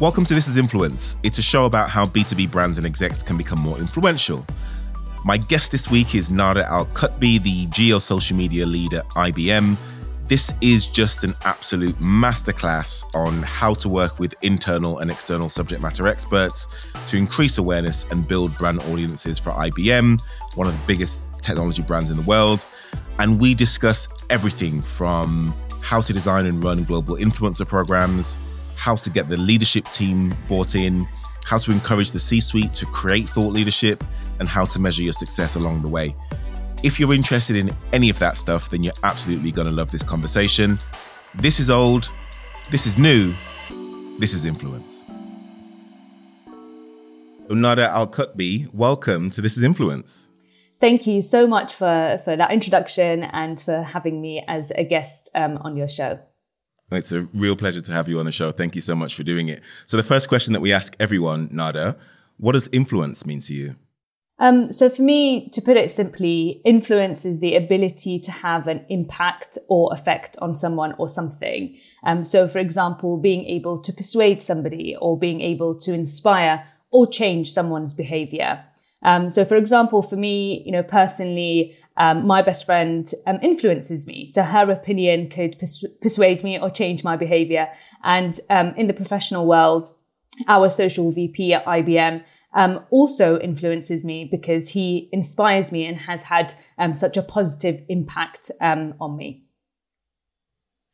Welcome to This is Influence. It's a show about how B2B brands and execs can become more influential. My guest this week is Nada Alkutbi, the geo social media lead at IBM. This is just an absolute masterclass on how to work with internal and external subject matter experts to increase awareness and build brand audiences for IBM, one of the biggest technology brands in the world. And we discuss everything from how to design and run global influencer programs, how to get the leadership team bought in, how to encourage the C suite to create thought leadership, and how to measure your success along the way. If you're interested in any of that stuff, then you're absolutely going to love this conversation. This is old, this is new, this is influence. Nada Alkutbi, welcome to This is Influence. Thank you so much for, for that introduction and for having me as a guest um, on your show. It's a real pleasure to have you on the show. Thank you so much for doing it. So, the first question that we ask everyone, Nada, what does influence mean to you? Um, so, for me, to put it simply, influence is the ability to have an impact or effect on someone or something. Um, so, for example, being able to persuade somebody or being able to inspire or change someone's behavior. Um, so, for example, for me, you know, personally, um, my best friend um, influences me. So her opinion could pers- persuade me or change my behavior. And um, in the professional world, our social VP at IBM um, also influences me because he inspires me and has had um, such a positive impact um, on me.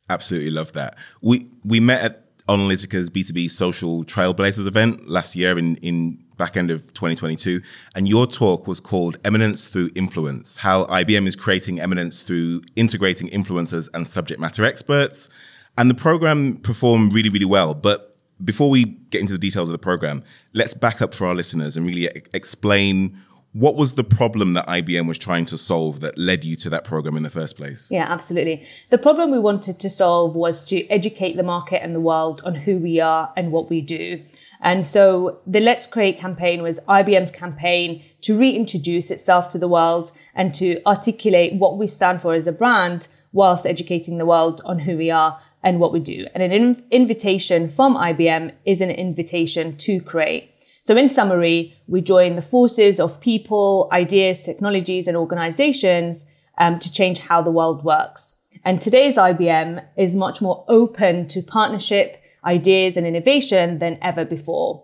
Absolutely love that. We we met at Onalytica's B2B Social Trailblazers event last year in, in back end of 2022. And your talk was called Eminence Through Influence How IBM is Creating Eminence Through Integrating Influencers and Subject Matter Experts. And the program performed really, really well. But before we get into the details of the program, let's back up for our listeners and really explain what was the problem that IBM was trying to solve that led you to that program in the first place? Yeah, absolutely. The problem we wanted to solve was to educate the market and the world on who we are and what we do. And so the Let's Create campaign was IBM's campaign to reintroduce itself to the world and to articulate what we stand for as a brand whilst educating the world on who we are and what we do. And an in- invitation from IBM is an invitation to create. So in summary, we join the forces of people, ideas, technologies, and organizations um, to change how the world works. And today's IBM is much more open to partnership, ideas, and innovation than ever before.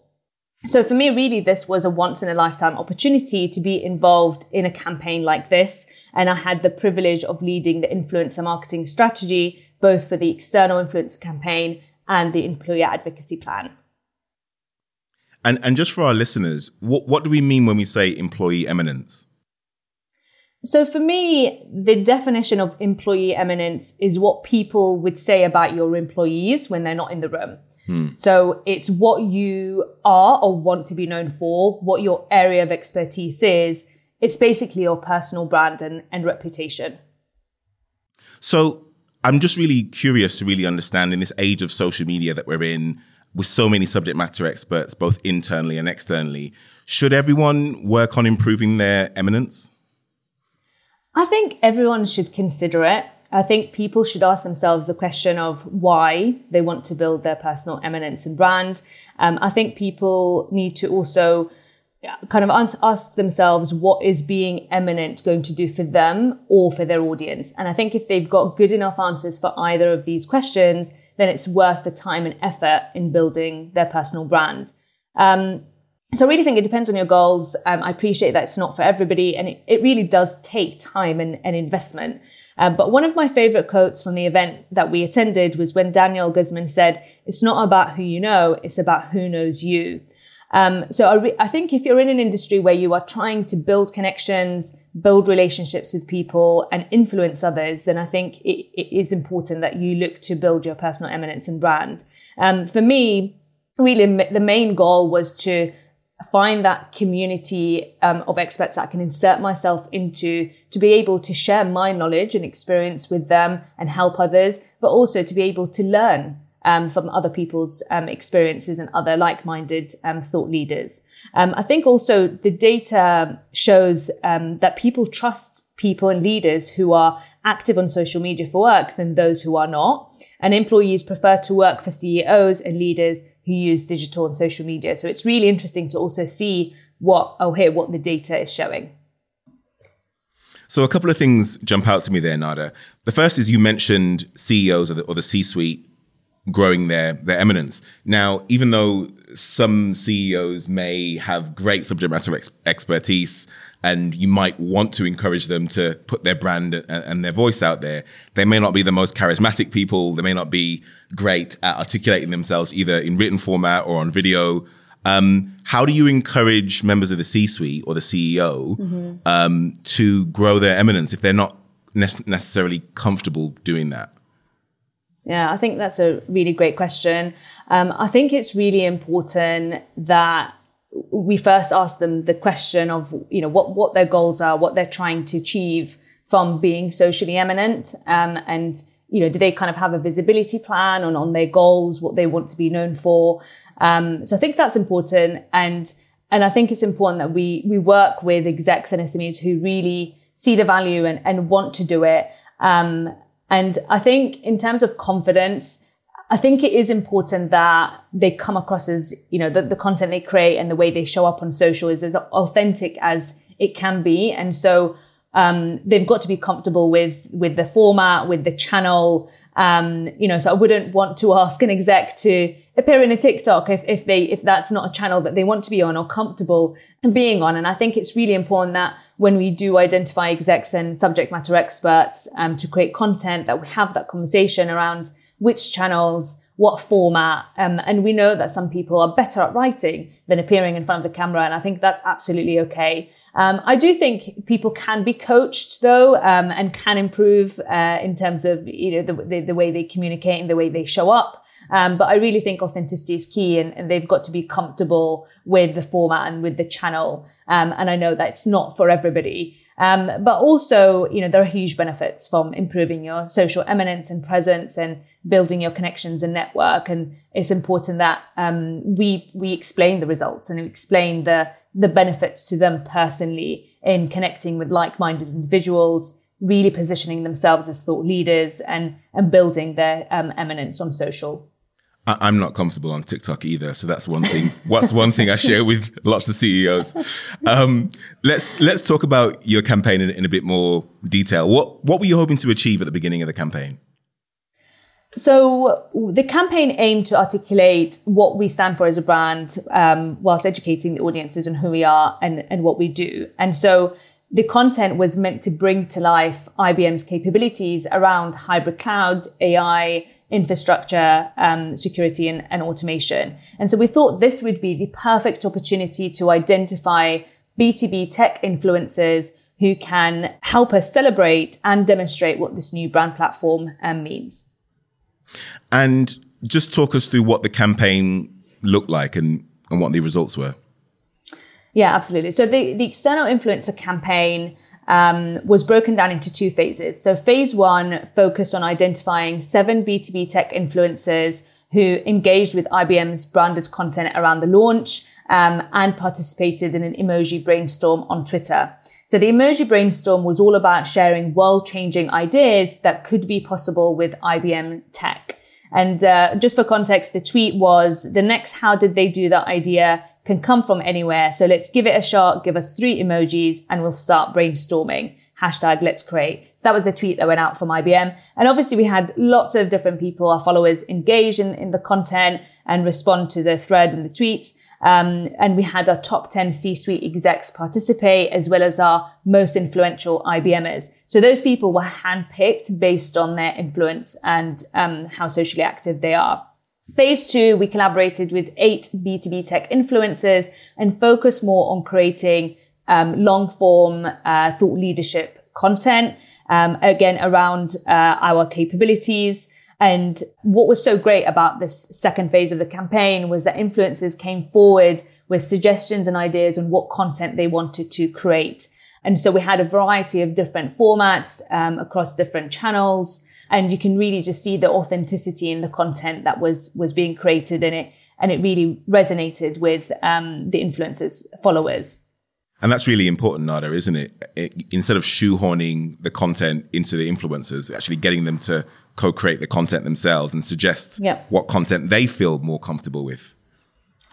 So for me, really, this was a once in a lifetime opportunity to be involved in a campaign like this. And I had the privilege of leading the influencer marketing strategy, both for the external influencer campaign and the employer advocacy plan. And and just for our listeners, what what do we mean when we say employee eminence? So for me, the definition of employee eminence is what people would say about your employees when they're not in the room. Hmm. So it's what you are or want to be known for, what your area of expertise is. It's basically your personal brand and, and reputation. So I'm just really curious to really understand in this age of social media that we're in, with so many subject matter experts, both internally and externally, should everyone work on improving their eminence? I think everyone should consider it. I think people should ask themselves the question of why they want to build their personal eminence and brand. Um, I think people need to also kind of ask themselves what is being eminent going to do for them or for their audience. And I think if they've got good enough answers for either of these questions, then it's worth the time and effort in building their personal brand. Um, so I really think it depends on your goals. Um, I appreciate that it's not for everybody and it, it really does take time and, and investment. Um, but one of my favorite quotes from the event that we attended was when Daniel Guzman said, it's not about who you know, it's about who knows you. Um, so I, re- I, think if you're in an industry where you are trying to build connections, build relationships with people and influence others, then I think it, it is important that you look to build your personal eminence and brand. Um, for me, really the main goal was to find that community um, of experts that I can insert myself into to be able to share my knowledge and experience with them and help others, but also to be able to learn um, from other people's um, experiences and other like-minded um, thought leaders. Um, I think also the data shows um, that people trust people and leaders who are active on social media for work than those who are not. And employees prefer to work for CEOs and leaders who use digital and social media. So it's really interesting to also see what, oh, here, what the data is showing. So a couple of things jump out to me there, Nada. The first is you mentioned CEOs or the, or the C-suite growing their their eminence. Now, even though some CEOs may have great subject matter ex- expertise and you might want to encourage them to put their brand and, and, their voice out there, they may not be the most charismatic people. They may not be great at articulating themselves either in written format or on video. Um, how do you encourage members of the C-suite or the CEO mm-hmm. um, to grow their eminence if they're not ne- necessarily comfortable doing that? Yeah, I think that's a really great question. Um, I think it's really important that we first ask them the question of, you know, what, what their goals are, what they're trying to achieve from being socially eminent. Um, and, you know, do they kind of have a visibility plan on, on their goals, what they want to be known for? Um, so I think that's important. And, and I think it's important that we, we work with execs and SMEs who really see the value and, and want to do it. Um, and I think in terms of confidence, I think it is important that they come across as, you know, the, the content they create and the way they show up on social is as authentic as it can be. And so um, they've got to be comfortable with with the format, with the channel. Um, you know, so I wouldn't want to ask an exec to appear in a TikTok if, if they if that's not a channel that they want to be on or comfortable being on. And I think it's really important that when we do identify execs and subject matter experts um, to create content, that we have that conversation around which channels, what format. Um, and we know that some people are better at writing than appearing in front of the camera. And I think that's absolutely okay. Um, I do think people can be coached though, um, and can improve uh, in terms of you know the, the, the, way they communicate and the way they show up. Um, but I really think authenticity is key, and, and, they've got to be comfortable with the format and with the channel. Um, and I know that's not for everybody. Um, but also, you know, there are huge benefits from improving your social eminence and presence and building your connections and network. And it's important that um, we we explain the results and explain the the benefits to them personally in connecting with like-minded individuals, really positioning themselves as thought leaders and and building their um, eminence on social. I, am not comfortable on TikTok either, so that's one thing. What's one thing I share with lots of CEOs? Um, let's let's talk about your campaign in, in a bit more detail. What what were you hoping to achieve at the beginning of the campaign? So the campaign aimed to articulate what we stand for as a brand, um, whilst educating the audiences on who we are and, and what we do. And so the content was meant to bring to life IBM's capabilities around hybrid cloud, AI, infrastructure, um, security, and, and automation. And so we thought this would be the perfect opportunity to identify B2B tech influencers who can help us celebrate and demonstrate what this new brand platform um, means. And just talk us through what the campaign looked like and, and what the results were. Yeah, absolutely. So the, the external influencer campaign um, was broken down into two phases. So phase one focused on identifying seven B2B tech influencers who engaged with IBM's branded content around the launch um, and participated in an emoji brainstorm on Twitter. So the emoji brainstorm was all about sharing world-changing ideas that could be possible with IBM tech. And uh, just for context, the tweet was the next how did they do that idea can come from anywhere. So let's give it a shot, give us three emojis and we'll start brainstorming. Hashtag let's create. So that was the tweet that went out from IBM. And obviously we had lots of different people, our followers engage in, in the content and respond to the thread and the tweets. Um, and we had our top 10 C-suite execs participate as well as our most influential IBMers. So those people were handpicked based on their influence and um, how socially active they are. Phase two, we collaborated with eight B2B tech influencers and focused more on creating um, long form uh, thought leadership content, um, again, around uh, our capabilities. And what was so great about this second phase of the campaign was that influencers came forward with suggestions and ideas on what content they wanted to create. And so we had a variety of different formats um, across different channels and you can really just see the authenticity in the content that was was being created in it and it really resonated with um, the influencers followers and that's really important nada isn't it? it instead of shoehorning the content into the influencers actually getting them to co-create the content themselves and suggest Yep. what content they feel more comfortable with.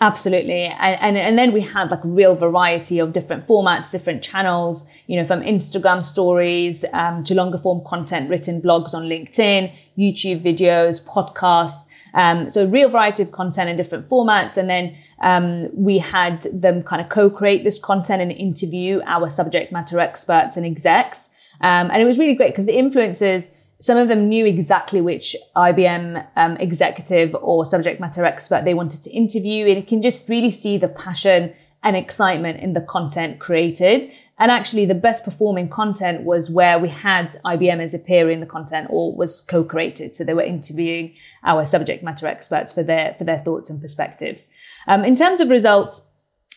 Absolutely. And, and, and then we had like a real variety of different formats, different channels, you know, from Instagram stories um, to longer form content, written blogs on LinkedIn, YouTube videos, podcasts. Um, so a real variety of content in different formats. And then um, we had them kind of co-create this content and interview our subject matter experts and execs. Um, and it was really great because the influencers, some of them knew exactly which IBM um, executive or subject matter expert they wanted to interview. And you can just really see the passion and excitement in the content created. And actually, the best performing content was where we had IBMers appear in the content or was co-created. So they were interviewing our subject matter experts for their for their thoughts and perspectives. Um, in terms of results,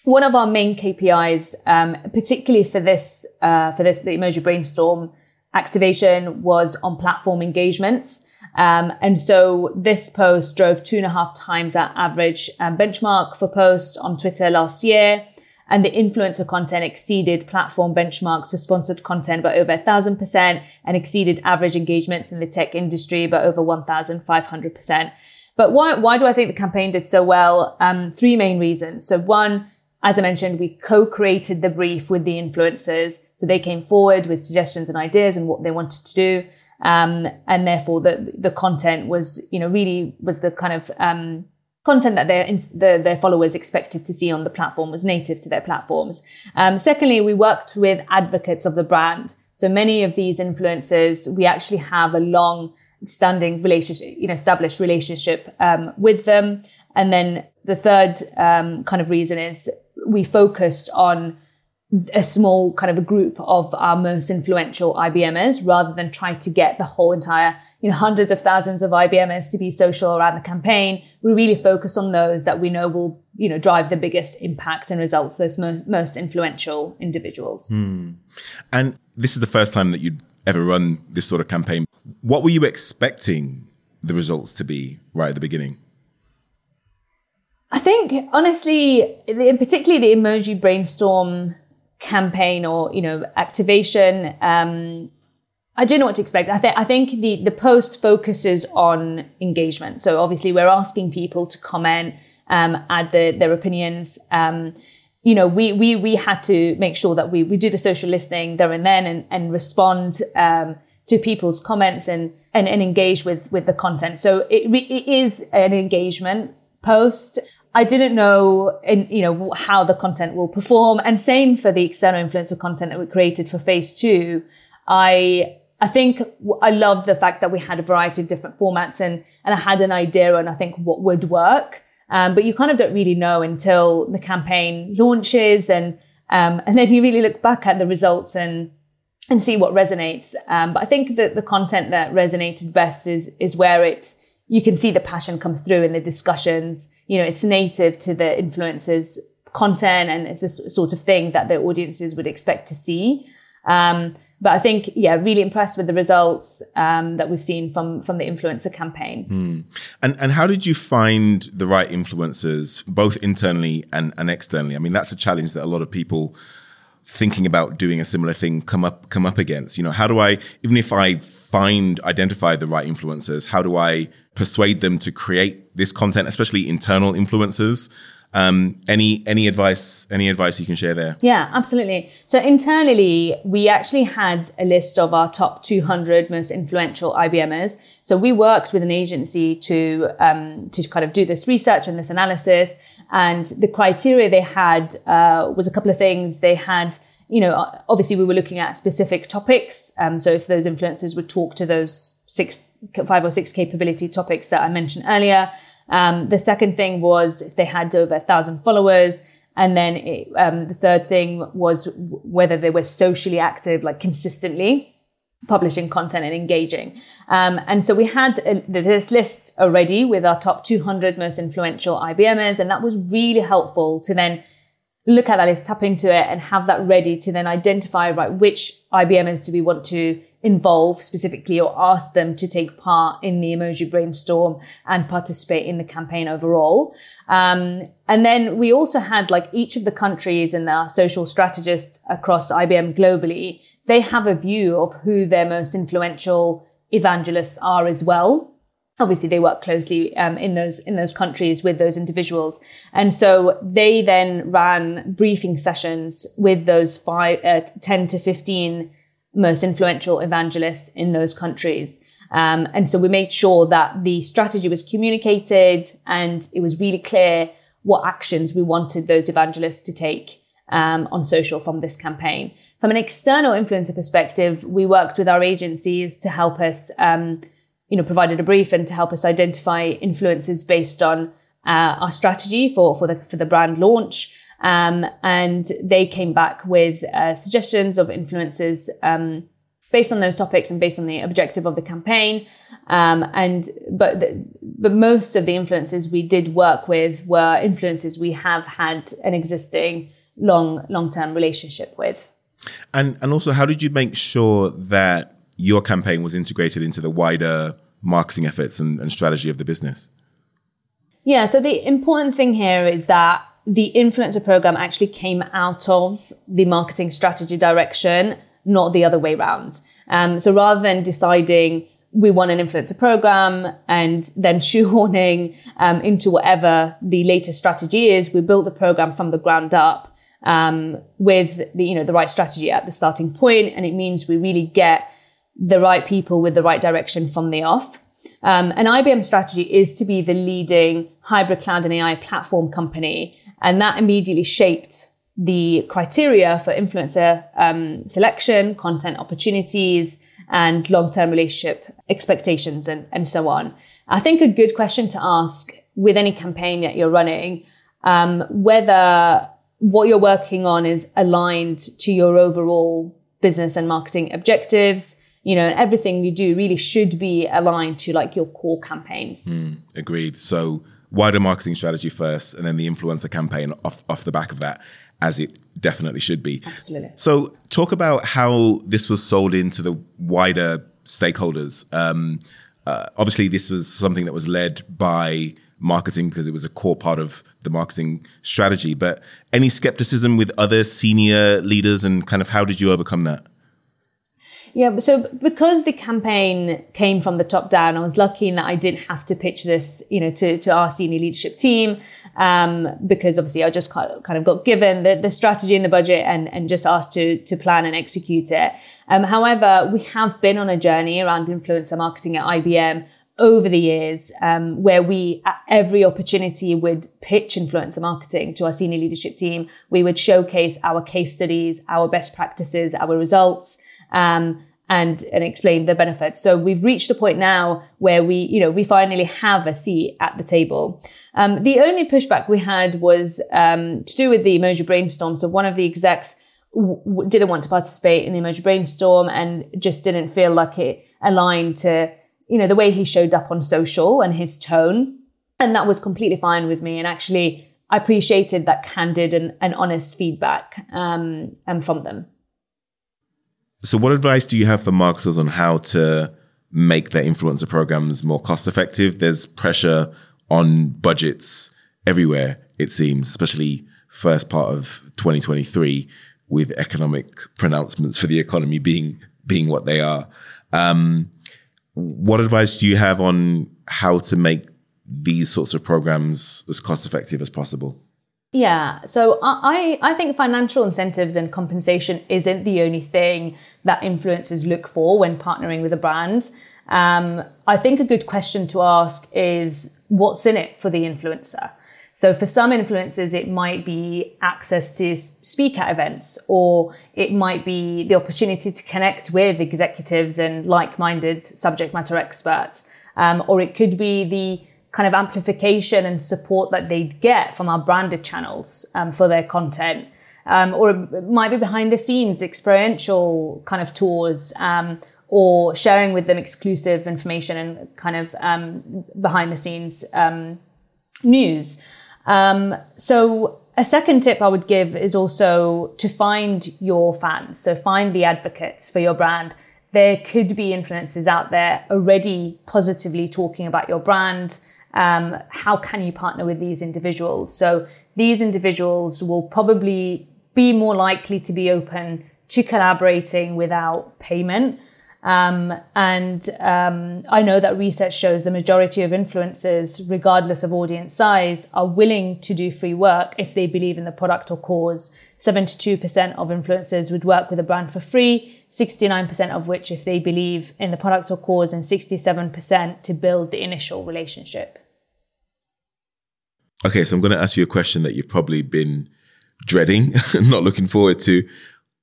one of our main KPIs, um, particularly for this uh, for this the emoji brainstorm activation, was on platform engagements. Um, and so this post drove two and a half times our average um, benchmark for posts on Twitter last year. And the influencer content exceeded platform benchmarks for sponsored content by over 1,000% and exceeded average engagements in the tech industry by over 1,500%. But why, why do I think the campaign did so well? Um, three main reasons. So one, as I mentioned, we co-created the brief with the influencers. So they came forward with suggestions and ideas and what they wanted to do. Um, and therefore the, the content was, you know, really was the kind of, um, content that their, the, their followers expected to see on the platform was native to their platforms. Um, secondly, we worked with advocates of the brand. So many of these influencers, we actually have a long standing relationship, you know, established relationship, um, with them. And then the third, um, kind of reason is we focused on a small kind of a group of our most influential IBMers rather than try to get the whole entire, you know, hundreds of thousands of IBMers to be social around the campaign. We really focus on those that we know will, you know, drive the biggest impact and results, those mo- most influential individuals. Hmm. And this is the first time that you'd ever run this sort of campaign. What were you expecting the results to be right at the beginning? I think honestly, in particularly the emoji brainstorm campaign or you know activation, um, I didn't know what to expect. I think I think the the post focuses on engagement. So obviously, we're asking people to comment, um, add the, their opinions. Um, you know, we we we had to make sure that we we do the social listening there and then and and respond um, to people's comments and and and engage with with the content. So it it is an engagement post. I didn't know, in, you know, how the content will perform. And same for the external influencer content that we created for phase two. I, I think I loved the fact that we had a variety of different formats and, and I had an idea on, I think, what would work. Um, but you kind of don't really know until the campaign launches and, um, and then you really look back at the results and, and see what resonates. Um, but I think that the content that resonated best is, is where it's, you can see the passion come through in the discussions. You know, it's native to the influencers content and it's a sort of thing that the audiences would expect to see. Um, but I think, yeah, really impressed with the results um, that we've seen from from the influencer campaign. And and how did you find the right influencers, both internally and, and externally? I mean, that's a challenge that a lot of people thinking about doing a similar thing come up come up against. You know, how do I even if I find identify the right influencers, how do I persuade them to create this content, especially internal influencers? Um, any any advice any advice you can share there? Yeah, absolutely. So internally, we actually had a list of our top 200 most influential IBMers. So we worked with an agency to um, to kind of do this research and this analysis. And the criteria they had uh, was a couple of things. They had, you know, obviously we were looking at specific topics. Um, so if those influencers would talk to those six, five or six capability topics that I mentioned earlier. Um, the second thing was if they had over a thousand followers. And then it, um, the third thing was whether they were socially active, like consistently publishing content and engaging. Um, and so we had a, this list already with our top 200 most influential IBMers. And that was really helpful to then look at that list, tap into it and have that ready to then identify, right, which IBMers do we want to involve specifically or ask them to take part in the emoji brainstorm and participate in the campaign overall. Um, and then we also had like each of the countries and our social strategists across IBM globally, they have a view of who their most influential evangelists are as well obviously they work closely um, in those in those countries with those individuals and so they then ran briefing sessions with those five, uh, 10 to 15 most influential evangelists in those countries um, and so we made sure that the strategy was communicated and it was really clear what actions we wanted those evangelists to take um, on social from this campaign from an external influencer perspective we worked with our agencies to help us um, you know, provided a brief and to help us identify influences based on uh, our strategy for, for the, for the brand launch. Um, and they came back with uh, suggestions of influences um, based on those topics and based on the objective of the campaign. Um, and but the, but most of the influences we did work with were influences we have had an existing long long term relationship with. And and also, how did you make sure that your campaign was integrated into the wider marketing efforts and, and strategy of the business? Yeah, so the important thing here is that the influencer program actually came out of the marketing strategy direction, not the other way around. Um, so rather than deciding we want an influencer program and then shoehorning um, into whatever the latest strategy is, we built the program from the ground up um, with the you know the right strategy at the starting point, and it means we really get the right people with the right direction from the off. Um, an IBM strategy is to be the leading hybrid cloud and AI platform company. And that immediately shaped the criteria for influencer um, selection, content opportunities, and long-term relationship expectations and, and so on. I think a good question to ask with any campaign that you're running, um, whether what you're working on is aligned to your overall business and marketing objectives, you know, everything you do really should be aligned to like your core campaigns. Mm, agreed. So wider marketing strategy first, and then the influencer campaign off off the back of that, as it definitely should be. Absolutely. So talk about how this was sold into the wider stakeholders. Um, uh, obviously, this was something that was led by marketing because it was a core part of the marketing strategy. But any skepticism with other senior leaders, and kind of how did you overcome that? Yeah, so because the campaign came from the top down, I was lucky in that I didn't have to pitch this, you know, to, to our senior leadership team, um, because obviously I just kind of got given the, the strategy and the budget and, and just asked to, to plan and execute it. Um, however, we have been on a journey around influencer marketing at IBM over the years, um, where we, at every opportunity, would pitch influencer marketing to our senior leadership team. We would showcase our case studies, our best practices, our results um, and and explain the benefits. So we've reached a point now where we, you know, we finally have a seat at the table. Um, the only pushback we had was um, to do with the emoji brainstorm. So one of the execs w- didn't want to participate in the emoji brainstorm and just didn't feel like it aligned to, you know, the way he showed up on social and his tone. And that was completely fine with me. And actually, I appreciated that candid and, and honest feedback um, from them. So, what advice do you have for marketers on how to make their influencer programs more cost effective? There's pressure on budgets everywhere, it seems, especially first part of 2023 with economic pronouncements for the economy being being what they are. Um, what advice do you have on how to make these sorts of programs as cost effective as possible? Yeah, so I, I think financial incentives and compensation isn't the only thing that influencers look for when partnering with a brand. Um, I think a good question to ask is what's in it for the influencer? So for some influencers, it might be access to speak at events, or it might be the opportunity to connect with executives and like-minded subject matter experts, um, or it could be the kind of amplification and support that they'd get from our branded channels um, for their content. Um, or it might be behind the scenes experiential kind of tours um, or sharing with them exclusive information and kind of um, behind the scenes um, news. Um, so a second tip I would give is also to find your fans. So find the advocates for your brand. There could be influencers out there already positively talking about your brand, um, how can you partner with these individuals? So these individuals will probably be more likely to be open to collaborating without payment. Um, and um, I know that research shows the majority of influencers, regardless of audience size, are willing to do free work if they believe in the product or cause. 72% of influencers would work with a brand for free, 69% of which if they believe in the product or cause, and 67% to build the initial relationship. Okay, so I'm going to ask you a question that you've probably been dreading, not looking forward to.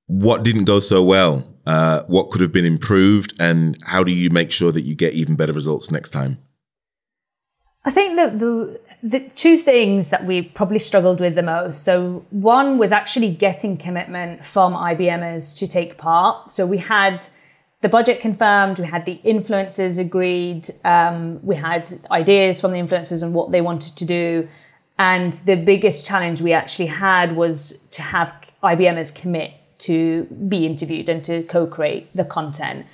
What didn't go so well? Uh, what could have been improved? And how do you make sure that you get even better results next time? I think that the the two things that we probably struggled with the most. So one was actually getting commitment from IBMers to take part. So we had the budget confirmed, we had the influencers agreed, um, we had ideas from the influencers and what they wanted to do. And the biggest challenge we actually had was to have IBMers commit to be interviewed and to co-create the content.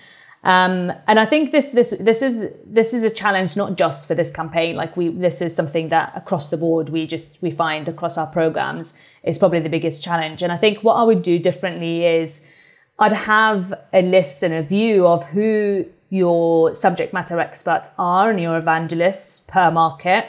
Um, and I think this this this is this is a challenge not just for this campaign. Like we, this is something that across the board we just we find across our programs is probably the biggest challenge. And I think what I would do differently is I'd have a list and a view of who your subject matter experts are and your evangelists per market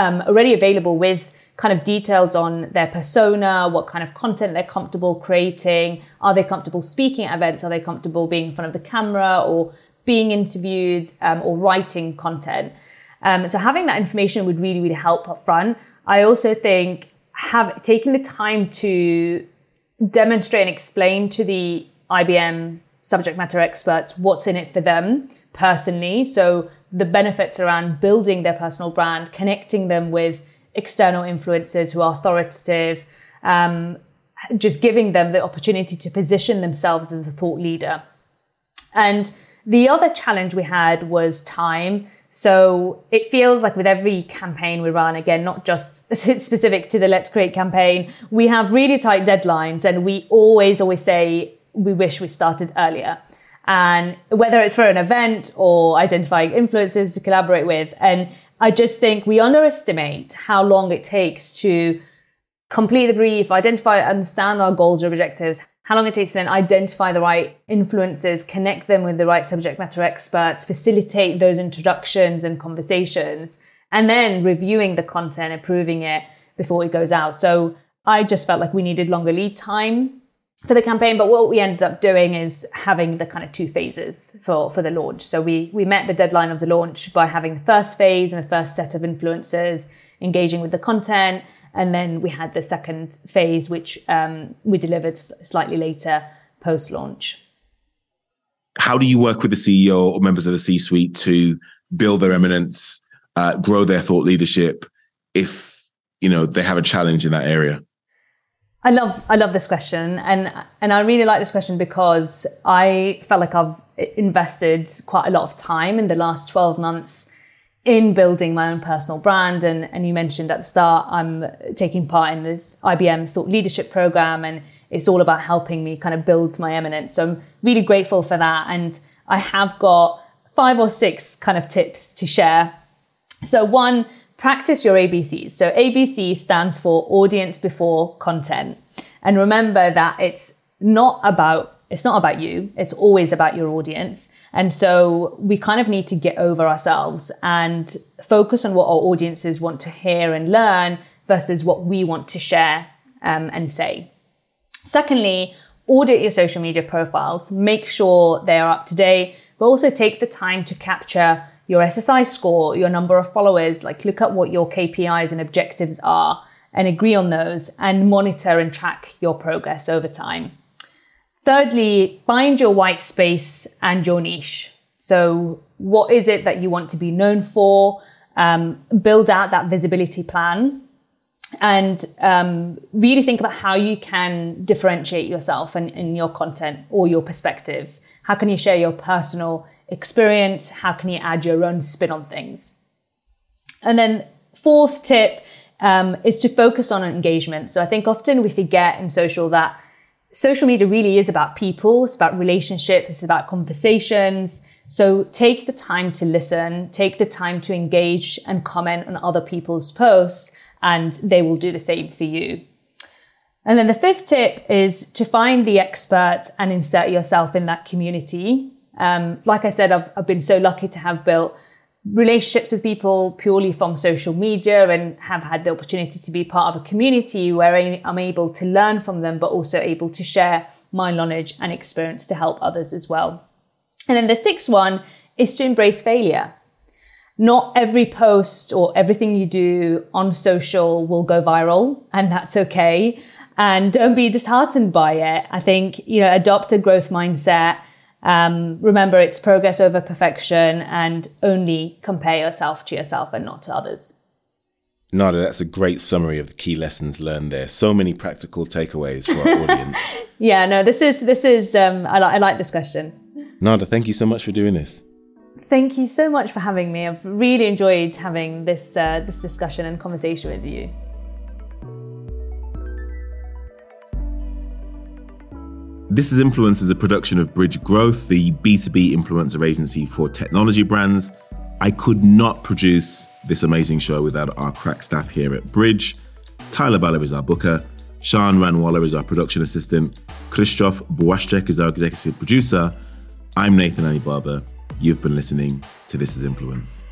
um, already available with kind of details on their persona, what kind of content they're comfortable creating. Are they comfortable speaking at events? Are they comfortable being in front of the camera or being interviewed um, or writing content? Um, so having that information would really, really help up front. I also think have taking the time to demonstrate and explain to the IBM subject matter experts what's in it for them personally. So the benefits around building their personal brand, connecting them with external influencers who are authoritative, um, just giving them the opportunity to position themselves as a thought leader. And the other challenge we had was time. So it feels like with every campaign we run, again, not just specific to the Let's Create campaign, we have really tight deadlines and we always, always say, we wish we started earlier. And whether it's for an event or identifying influencers to collaborate with. And I just think we underestimate how long it takes to complete the brief, identify, understand our goals or objectives, how long it takes to then identify the right influencers, connect them with the right subject matter experts, facilitate those introductions and conversations, and then reviewing the content, approving it before it goes out. So I just felt like we needed longer lead time for the campaign. But what we ended up doing is having the kind of two phases for, for the launch. So we, we met the deadline of the launch by having the first phase and the first set of influencers engaging with the content. And then we had the second phase, which um, we delivered slightly later post launch. How do you work with the CEO or members of the C suite to build their eminence, uh, grow their thought leadership if you know they have a challenge in that area? I love I love this question and and I really like this question because I felt like I've invested quite a lot of time in the last 12 months in building my own personal brand and and you mentioned at the start I'm taking part in the IBM thought leadership program and it's all about helping me kind of build my eminence. So I'm really grateful for that and I have got five or six kind of tips to share. So one practice your ABCs. So ABC stands for audience before content. And remember that it's not about it's not about you. It's always about your audience. And so we kind of need to get over ourselves and focus on what our audiences want to hear and learn versus what we want to share um, and say. Secondly, audit your social media profiles. Make sure they are up to date, but also take the time to capture your SSI score, your number of followers, like look at what your KPIs and objectives are and agree on those and monitor and track your progress over time. Thirdly, find your white space and your niche. So, what is it that you want to be known for? Um, build out that visibility plan and um, really think about how you can differentiate yourself in, in your content or your perspective. How can you share your personal experience? How can you add your own spin on things? And then fourth tip um, is to focus on engagement. So I think often we forget in social that social media really is about people, it's about relationships, it's about conversations. So take the time to listen, take the time to engage and comment on other people's posts, and they will do the same for you. And then the fifth tip is to find the experts and insert yourself in that community. Um, like I said, I've, I've been so lucky to have built relationships with people purely from social media and have had the opportunity to be part of a community where I'm able to learn from them, but also able to share my knowledge and experience to help others as well. And then the sixth one is to embrace failure. Not every post or everything you do on social will go viral, and that's okay. And don't be disheartened by it. I think, you know, adopt a growth mindset um, remember, it's progress over perfection and only compare yourself to yourself and not to others. Nada, that's a great summary of the key lessons learned there. So many practical takeaways for our audience. yeah, no, this is this is um, I, li- I like this question. Nada, thank you so much for doing this. Thank you so much for having me. I've really enjoyed having this uh, this discussion and conversation with you. This is Influence is a production of Bridge Growth, the B2B influencer agency for technology brands. I could not produce this amazing show without our crack staff here at Bridge. Tyler Baller is our booker, Sean Ranwaller is our production assistant, Krzysztof Błaszczyk is our executive producer. I'm Nathan Barber. You've been listening to This is Influence.